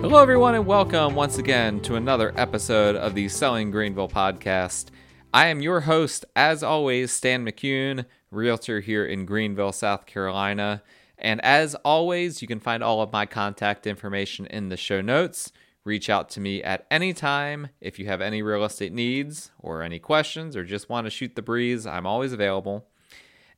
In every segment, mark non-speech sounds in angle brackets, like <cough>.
Hello, everyone, and welcome once again to another episode of the Selling Greenville podcast. I am your host, as always, Stan McCune, realtor here in Greenville, South Carolina. And as always, you can find all of my contact information in the show notes. Reach out to me at any time if you have any real estate needs or any questions or just want to shoot the breeze. I'm always available.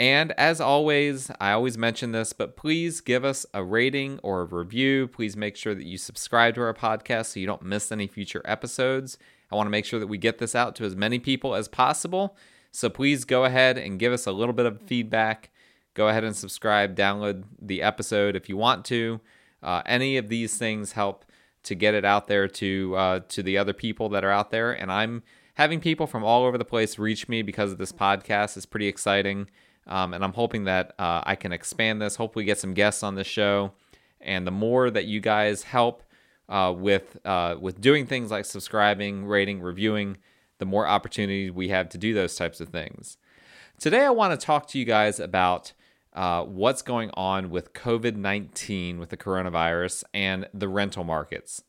And as always, I always mention this, but please give us a rating or a review. Please make sure that you subscribe to our podcast so you don't miss any future episodes. I want to make sure that we get this out to as many people as possible. So please go ahead and give us a little bit of feedback. Go ahead and subscribe, download the episode if you want to. Uh, any of these things help to get it out there to uh, to the other people that are out there. And I'm having people from all over the place reach me because of this podcast. is pretty exciting. Um, and I'm hoping that uh, I can expand this, hopefully, get some guests on the show. And the more that you guys help uh, with uh, with doing things like subscribing, rating, reviewing, the more opportunity we have to do those types of things. Today, I want to talk to you guys about uh, what's going on with COVID 19 with the coronavirus and the rental markets.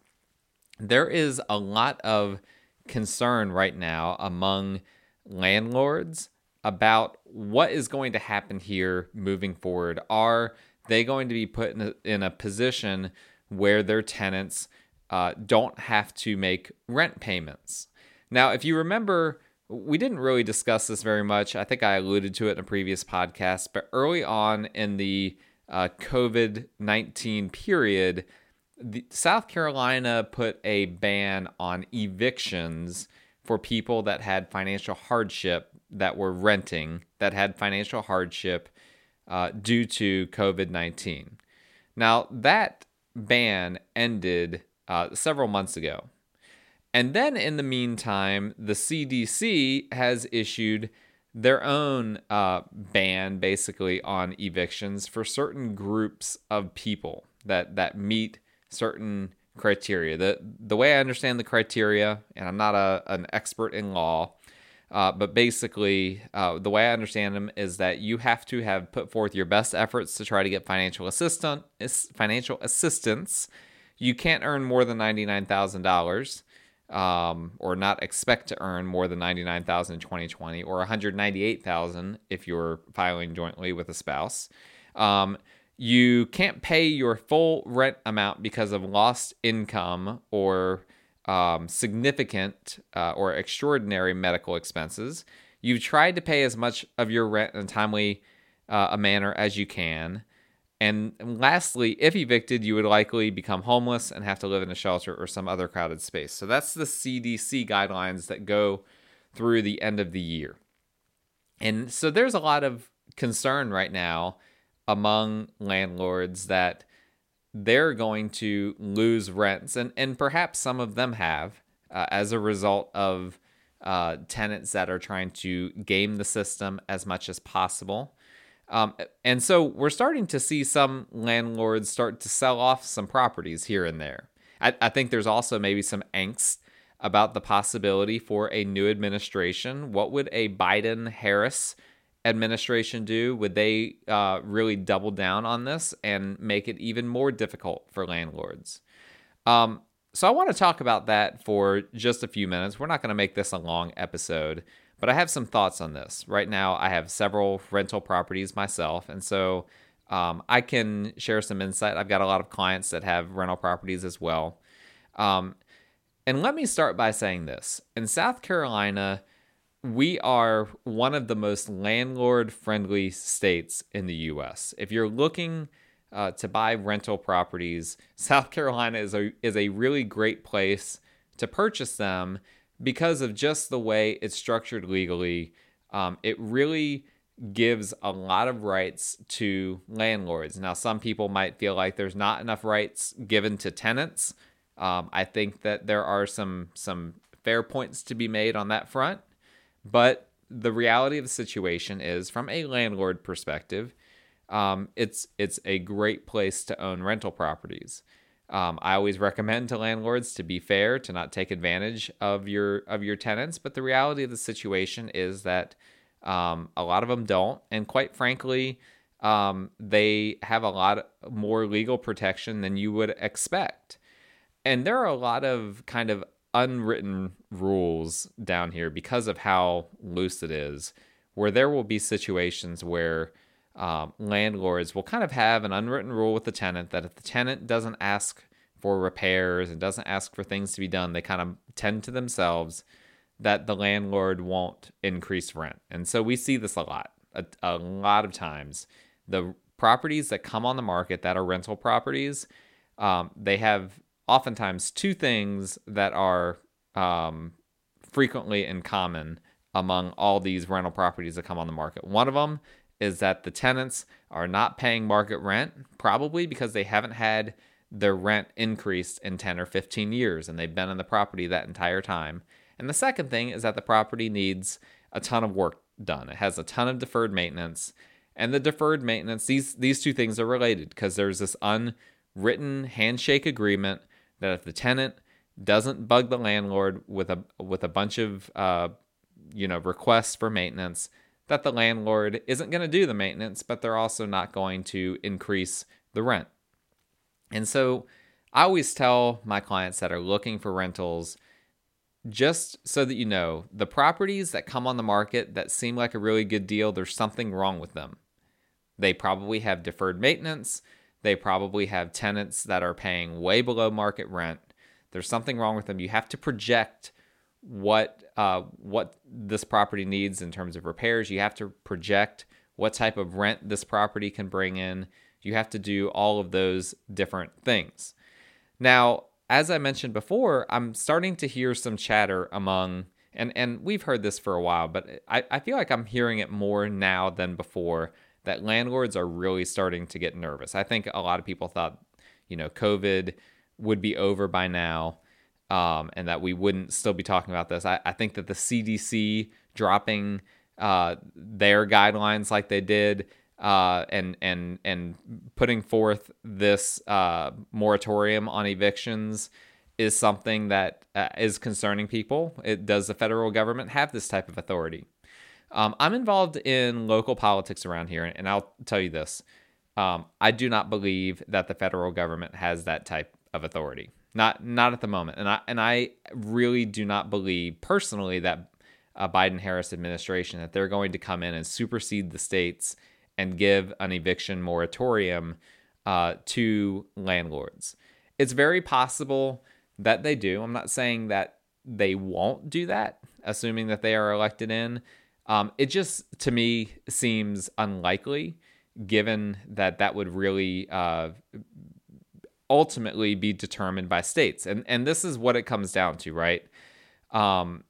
There is a lot of concern right now among landlords about what is going to happen here moving forward. Are they going to be put in a, in a position where their tenants uh, don't have to make rent payments? Now, if you remember, we didn't really discuss this very much. I think I alluded to it in a previous podcast, but early on in the uh, COVID 19 period, the, South Carolina put a ban on evictions for people that had financial hardship that were renting that had financial hardship uh, due to COVID 19. Now, that ban ended uh, several months ago. And then in the meantime, the CDC has issued their own uh, ban basically on evictions for certain groups of people that, that meet certain criteria. The, the way I understand the criteria, and I'm not a, an expert in law, uh, but basically, uh, the way I understand them is that you have to have put forth your best efforts to try to get financial assistance. Financial assistance. You can't earn more than ninety nine thousand dollars, um, or not expect to earn more than ninety nine thousand in twenty twenty, or one hundred ninety eight thousand if you're filing jointly with a spouse. Um, you can't pay your full rent amount because of lost income or um, significant uh, or extraordinary medical expenses. You've tried to pay as much of your rent in a timely uh, a manner as you can. And lastly, if evicted, you would likely become homeless and have to live in a shelter or some other crowded space. So that's the CDC guidelines that go through the end of the year. And so there's a lot of concern right now among landlords that they're going to lose rents, and, and perhaps some of them have uh, as a result of uh, tenants that are trying to game the system as much as possible. Um, and so we're starting to see some landlords start to sell off some properties here and there. I, I think there's also maybe some angst about the possibility for a new administration. What would a Biden Harris administration do? Would they uh, really double down on this and make it even more difficult for landlords? Um, so I want to talk about that for just a few minutes. We're not going to make this a long episode, but I have some thoughts on this. Right now, I have several rental properties myself, and so um, I can share some insight. I've got a lot of clients that have rental properties as well. Um, and let me start by saying this in South Carolina, we are one of the most landlord friendly states in the US. If you're looking uh, to buy rental properties, <laughs> South Carolina is a, is a really great place to purchase them because of just the way it's structured legally. Um, it really gives a lot of rights to landlords. Now, some people might feel like there's not enough rights given to tenants. Um, I think that there are some some fair points to be made on that front. But the reality of the situation is, from a landlord perspective, um, it's it's a great place to own rental properties. Um, I always recommend to landlords to be fair, to not take advantage of your of your tenants. But the reality of the situation is that um, a lot of them don't, and quite frankly, um, they have a lot more legal protection than you would expect. And there are a lot of kind of unwritten rules down here because of how loose it is, where there will be situations where um, landlords will kind of have an unwritten rule with the tenant that if the tenant doesn't ask for repairs and doesn't ask for things to be done, they kind of tend to themselves that the landlord won't increase rent. And so we see this a lot, a, a lot of times. The properties that come on the market that are rental properties, um, they have oftentimes two things that are um, frequently in common among all these rental properties that come on the market. One of them is that the tenants are not paying market rent, probably because they haven't had their rent increased in 10 or 15 years and they've been in the property that entire time. And the second thing is that the property needs a ton of work done. It has a ton of deferred maintenance. And the deferred maintenance, these these two things are related because there's this unwritten handshake agreement that if the tenant doesn't bug the landlord with a with a bunch of uh, you know requests for maintenance, that the landlord isn't going to do the maintenance, but they're also not going to increase the rent. And so I always tell my clients that are looking for rentals just so that you know, the properties that come on the market that seem like a really good deal, there's something wrong with them. They probably have deferred maintenance. They probably have tenants that are paying way below market rent. There's something wrong with them. You have to project what uh, what this property needs in terms of repairs. You have to project what type of rent this property can bring in. You have to do all of those different things. Now, as I mentioned before, I'm starting to hear some chatter among and and we've heard this for a while, but I, I feel like I'm hearing it more now than before that landlords are really starting to get nervous. I think a lot of people thought, you know, COVID would be over by now um, and that we wouldn't still be talking about this. I, I think that the CDC dropping uh, their guidelines like they did uh, and and and putting forth this uh, moratorium on evictions is something that uh, is concerning people. It, does the federal government have this type of authority? Um, I'm involved in local politics around here, and I'll tell you this: um, I do not believe that the federal government has that type of authority. Not not at the moment, and I and I really do not believe personally that a Biden Harris administration that they're going to come in and supersede the states and give an eviction moratorium uh, to landlords. It's very possible that they do. I'm not saying that they won't do that, assuming that they are elected in. Um, it just to me seems unlikely, given that that would really uh, ultimately be determined by states. And and this is what it comes down to, right? Um,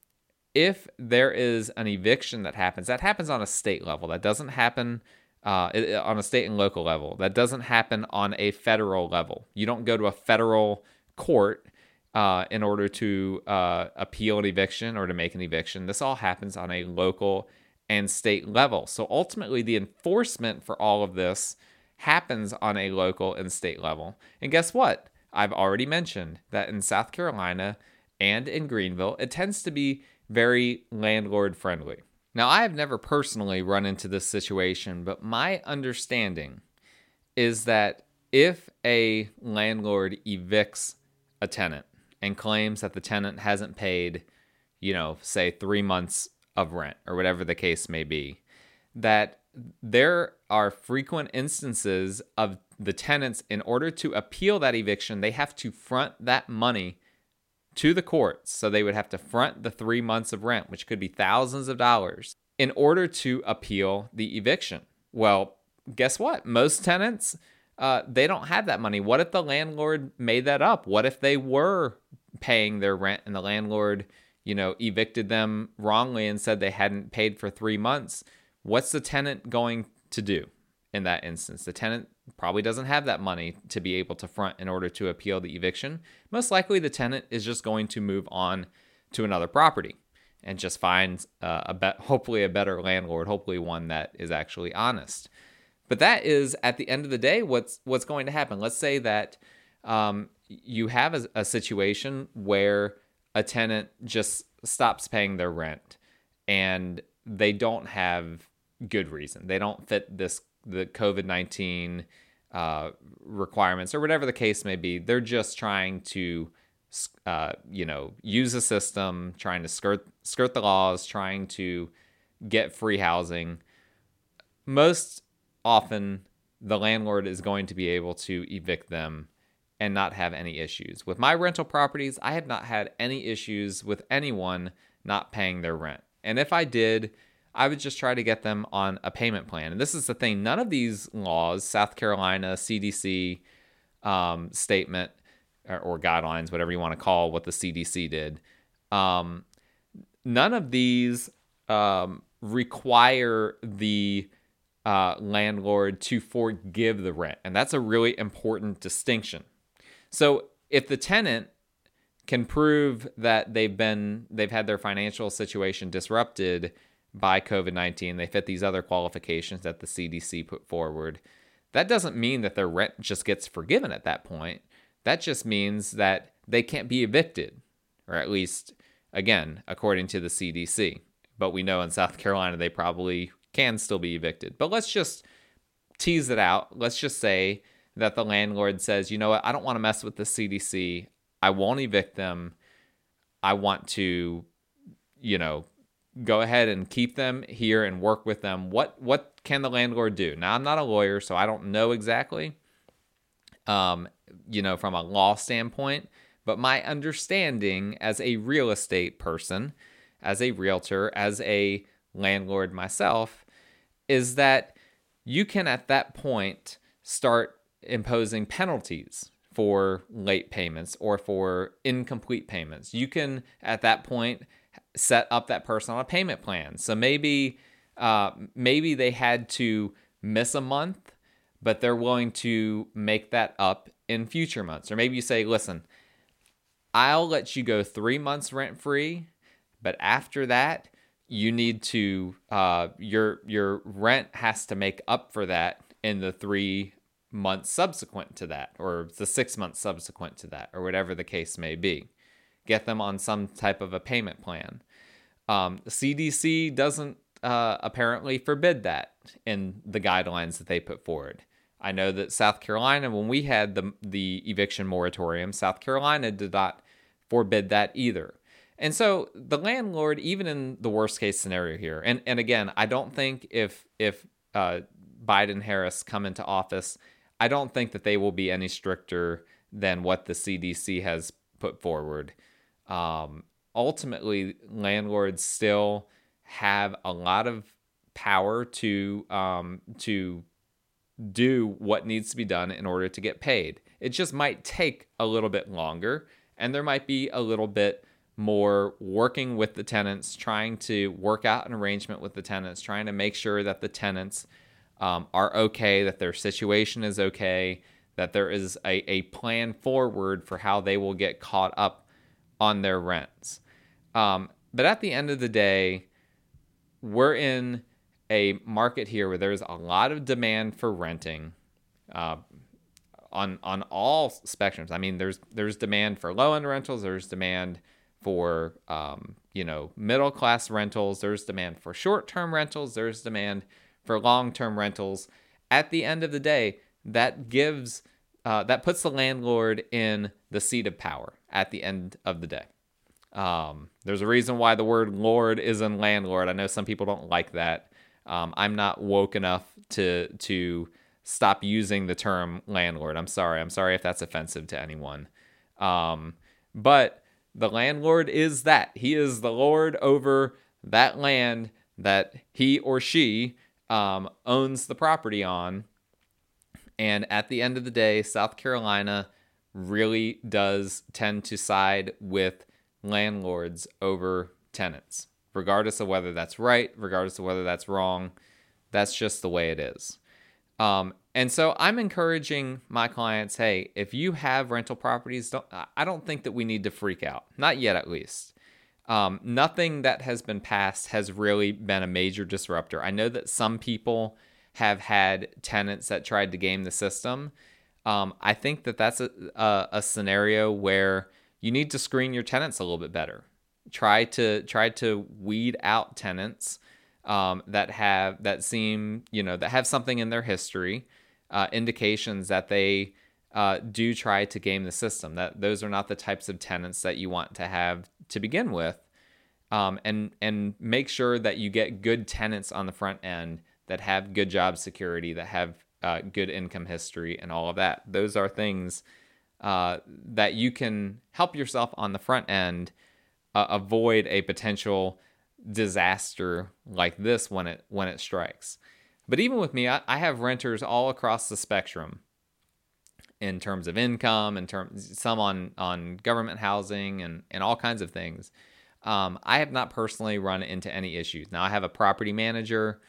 if there is an eviction that happens, that happens on a state level. That doesn't happen uh, on a state and local level. That doesn't happen on a federal level. You don't go to a federal court uh, in order to uh, appeal an eviction or to make an eviction. This all happens on a local and state level. So ultimately, the enforcement for all of this happens on a local and state level. And guess what? I've already mentioned that in South Carolina and in Greenville, it tends to be very landlord friendly. Now, I have never personally run into this situation, but my understanding is that if a landlord evicts a tenant and claims that the tenant hasn't paid, you know, say three months of rent or whatever the case may be, that there are frequent instances of the tenants, in order to appeal that eviction, they have to front that money to the courts. So they would have to front the three months of rent, which could be thousands of dollars, in order to appeal the eviction. Well, guess what? Most tenants, uh, they don't have that money. What if the landlord made that up? What if they were paying their rent and the landlord, you know, evicted them wrongly and said they hadn't paid for three months? What's the tenant going to do in that instance? The tenant probably doesn't have that money to be able to front in order to appeal the eviction. Most likely, the tenant is just going to move on to another property and just find uh, a bet, hopefully a better landlord, hopefully one that is actually honest. But that is at the end of the day what's what's going to happen. Let's say that um, you have a, a situation where a tenant just stops paying their rent and they don't have good reason. They don't fit this the COVID nineteen uh, requirements or whatever the case may be. They're just trying to uh, you know, use a system, trying to skirt skirt the laws, trying to get free housing. Most often, the landlord is going to be able to evict them and not have any issues. With my rental properties, I have not had any issues with anyone not paying their rent. And if I did, I would just try to get them on a payment plan. And this is the thing none of these laws, South Carolina, CDC um, statement, or, or, guidelines, whatever you want to call what the CDC did, um, none of these um, require the uh, landlord to forgive the rent. And that's a really important distinction. So if the tenant can prove that they've been they've had their financial situation disrupted by COVID-19, they fit these other qualifications that the CDC put forward. That doesn't mean that their rent just gets forgiven at that point. That just means that they can't be evicted, or at least again, according to the CDC. But we know in South <laughs> Carolina they probably can still be evicted. But let's just tease it out. Let's just say that the landlord says, you know what, I don't want to mess with the CDC. I won't evict them. I want to, you know, go ahead and keep them here and work with them. What what can the landlord do? Now I'm not a lawyer, so I don't know exactly. Um, you know, from a law standpoint, but my understanding as a real estate person, as a realtor, as a landlord myself, is that you can at that point start imposing penalties for late payments or for incomplete payments. You can at that point set up that person on a payment plan. So maybe uh, maybe they had to miss a month, but they're willing to make that up in future months. Or maybe you say, listen, I'll let you go three months rent free, but after that, you need to uh, your your rent has to make up for that in the three months subsequent to that, or the six months subsequent to that, or whatever the case may be. Get them on some type of a payment plan. Um, CDC doesn't uh, apparently forbid that in the guidelines that they put forward. I know that South Carolina, when we had the the eviction moratorium, South Carolina did not forbid that either. And so the landlord, even in the worst case scenario here, and, and again, I don't think if if uh, Biden Harris come into office, I don't think that they will be any stricter than what the CDC has put forward. Um, ultimately, landlords still have a lot of power to um, to do what needs to be done in order to get paid. It just might take a little bit longer, and there might be a little bit more working with the tenants, trying to work out an arrangement with the tenants, trying to make sure that the tenants um, are okay, that their situation is okay, that there is a, a plan forward for how they will get caught up on their rents. Um, but at the end of the day, we're in a market here where there's a lot of demand for renting. Uh, on on all spectrums. I mean, there's there's demand for low end rentals. There's demand for um, you know middle class rentals. There's demand for short term rentals. There's demand for long term rentals. At the end of the day, that gives uh, that puts the landlord in the seat of power. At the end of the day, um, there's a reason why the word lord is in landlord. I know some people don't like that. Um, I'm not woke enough to to stop using the term landlord. I'm sorry. I'm sorry if that's offensive to anyone. Um, but the landlord is that. He is the lord over that land that he or she um, owns the property on. And at the end of the day, South Carolina really does tend to side with landlords over tenants, regardless of whether that's right, regardless of whether that's wrong. That's just the way it is. Um, and so I'm encouraging my clients, hey, if you have rental properties, don't, I don't think that we need to freak out. Not yet, at least. Um, nothing that has been passed has really been a major disruptor. I know that some people have had tenants that tried to game the system. Um, I think that that's a, a, a scenario where you need to screen your tenants a little bit better. Try to try to weed out tenants um, that have that seem you know that have something in their history, uh, indications that they uh, do try to game the system. That those are not the types of tenants that you want to have to begin with, um, and and make sure that you get good tenants on the front end that have good job security, that have uh, good income history, and all of that. Those are things uh, that you can help yourself on the front end uh, avoid a potential disaster like this when it when it strikes. But even with me, I, I have renters all across the spectrum in terms of income, in terms some on on government housing and and all kinds of things. Um, I have not personally run into any issues. Now I have a property manager,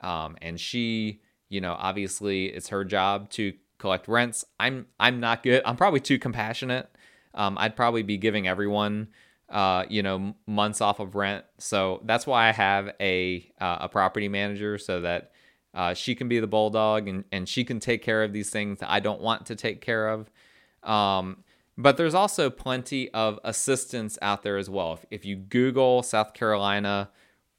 um, and she, you know, obviously it's her job to collect rents. I'm I'm not good. I'm probably too compassionate. Um, I'd probably be giving everyone, uh, you know, months off of rent. So that's why I have a uh, a property manager so that uh, she can be the bulldog and, and she can take care of these things that I don't want to take care of. Um, but there's also plenty of assistance out there as well. If, if you Google South Carolina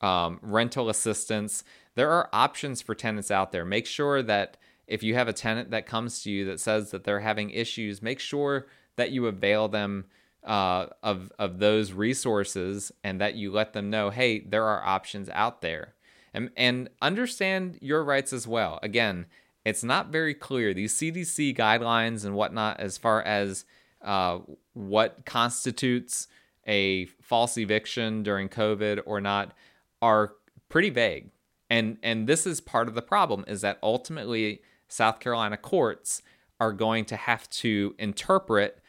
um, rental assistance, there are options for tenants out there. Make sure that if you have a tenant that comes to you that says that they're having issues, make sure that you avail them uh, of of those resources and that you let them know, hey, there are options out there and, and understand your rights as well. Again, it's not very clear. These CDC guidelines and whatnot, as far as uh, what constitutes a false eviction during COVID or not, are pretty vague. And and this is part of the problem is that ultimately South Carolina courts are going to have to interpret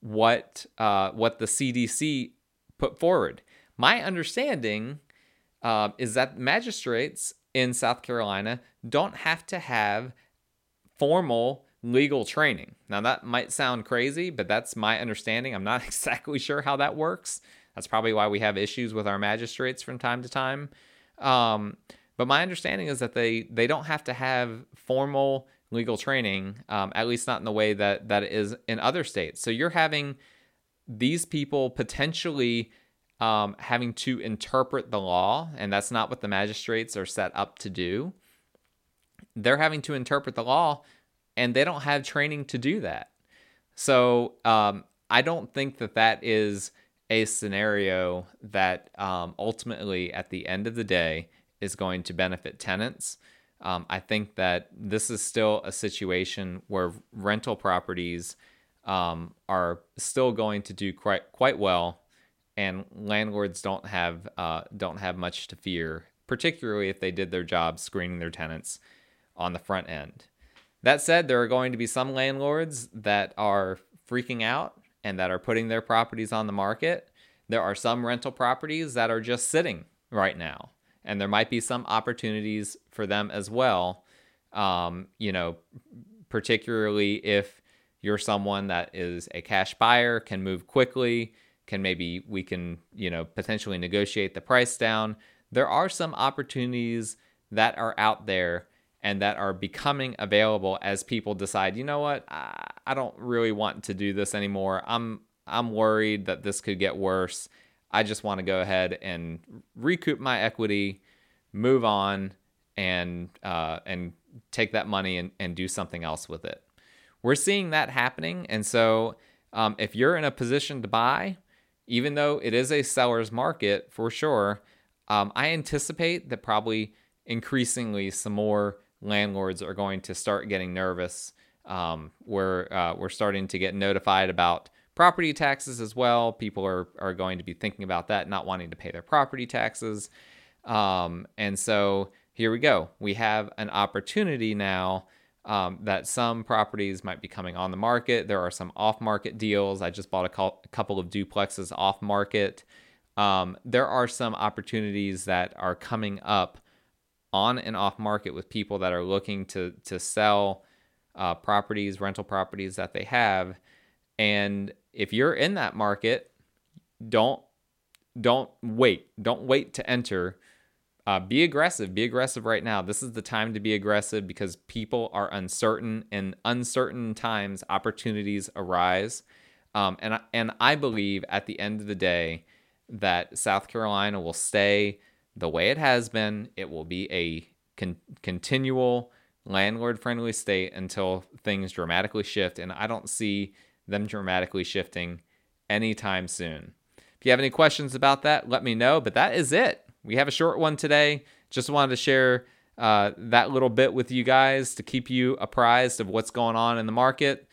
what uh, what the CDC put forward. My understanding uh, is that magistrates in South Carolina don't have to have formal legal training. Now, that might sound crazy, but that's my understanding. I'm not <laughs> exactly sure how that works. That's probably why we have issues with our magistrates from time to time. Um, but my understanding is that they they don't have to have formal legal training, um, at least not in the way that that is in other states. So you're having these people potentially um, having to interpret the law, and that's not what the magistrates are set up to do. They're having to interpret the law, and they don't have training to do that. So um, I don't think that that is a scenario that um, ultimately, at the end of the day, is going to benefit tenants. Um, I think that this is still a situation where rental properties um, are still going to do quite quite well and landlords don't have uh, don't have much to fear, particularly if they did their job screening their tenants on the front end. That said, there are going to be some landlords that are freaking out and that are putting their properties on the market. There are some rental properties that are just sitting right now, and there might be some opportunities for them as well. Um, you know, particularly if you're someone that is a cash buyer, can move quickly can maybe we can you know potentially negotiate the price down. There are some opportunities that are out there and that are becoming available as people decide you know what? I, I don't really want to do this anymore. I'm i'm worried that this could get worse. I just want to go ahead and recoup my equity move on and uh, and take that money and, and do something else with it. We're seeing that happening. And so um, if you're in a position to buy even though it is a seller's market for sure, um, I anticipate that probably increasingly some more landlords are going to start getting nervous. Um, we're uh, we're starting to get notified about property taxes as well. People are are going to be thinking about that, not wanting to pay their property taxes, um, and so here we go. We have an opportunity now um, that some properties might be coming on the market. There are some off market deals. I just bought a, co- a couple of duplexes off market. Um, there are some opportunities that are coming up on and off market with people that are looking to to sell uh, properties, rental properties that they have. And if you're in that market, don't don't wait. Don't wait to enter uh, be aggressive. Be aggressive right now. This is the time to be aggressive because people are uncertain. and uncertain times, opportunities arise. Um, and and I believe at the end of the day that South Carolina will stay the way it has been. It will be a con- continual landlord friendly state until things dramatically shift. And I don't see them dramatically shifting anytime soon. If you have any questions about that, let me know. But that is it. We have a short one today. Just wanted to share uh, that little bit with you guys to keep you apprised of what's going on in the market.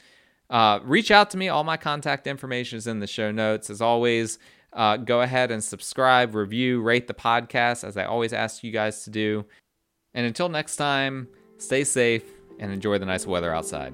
Uh, reach out to me. All my contact information is in the show notes. As always, uh, go ahead and subscribe, review, rate the podcast, as I always ask you guys to do. And until next time, stay safe and enjoy the nice weather outside.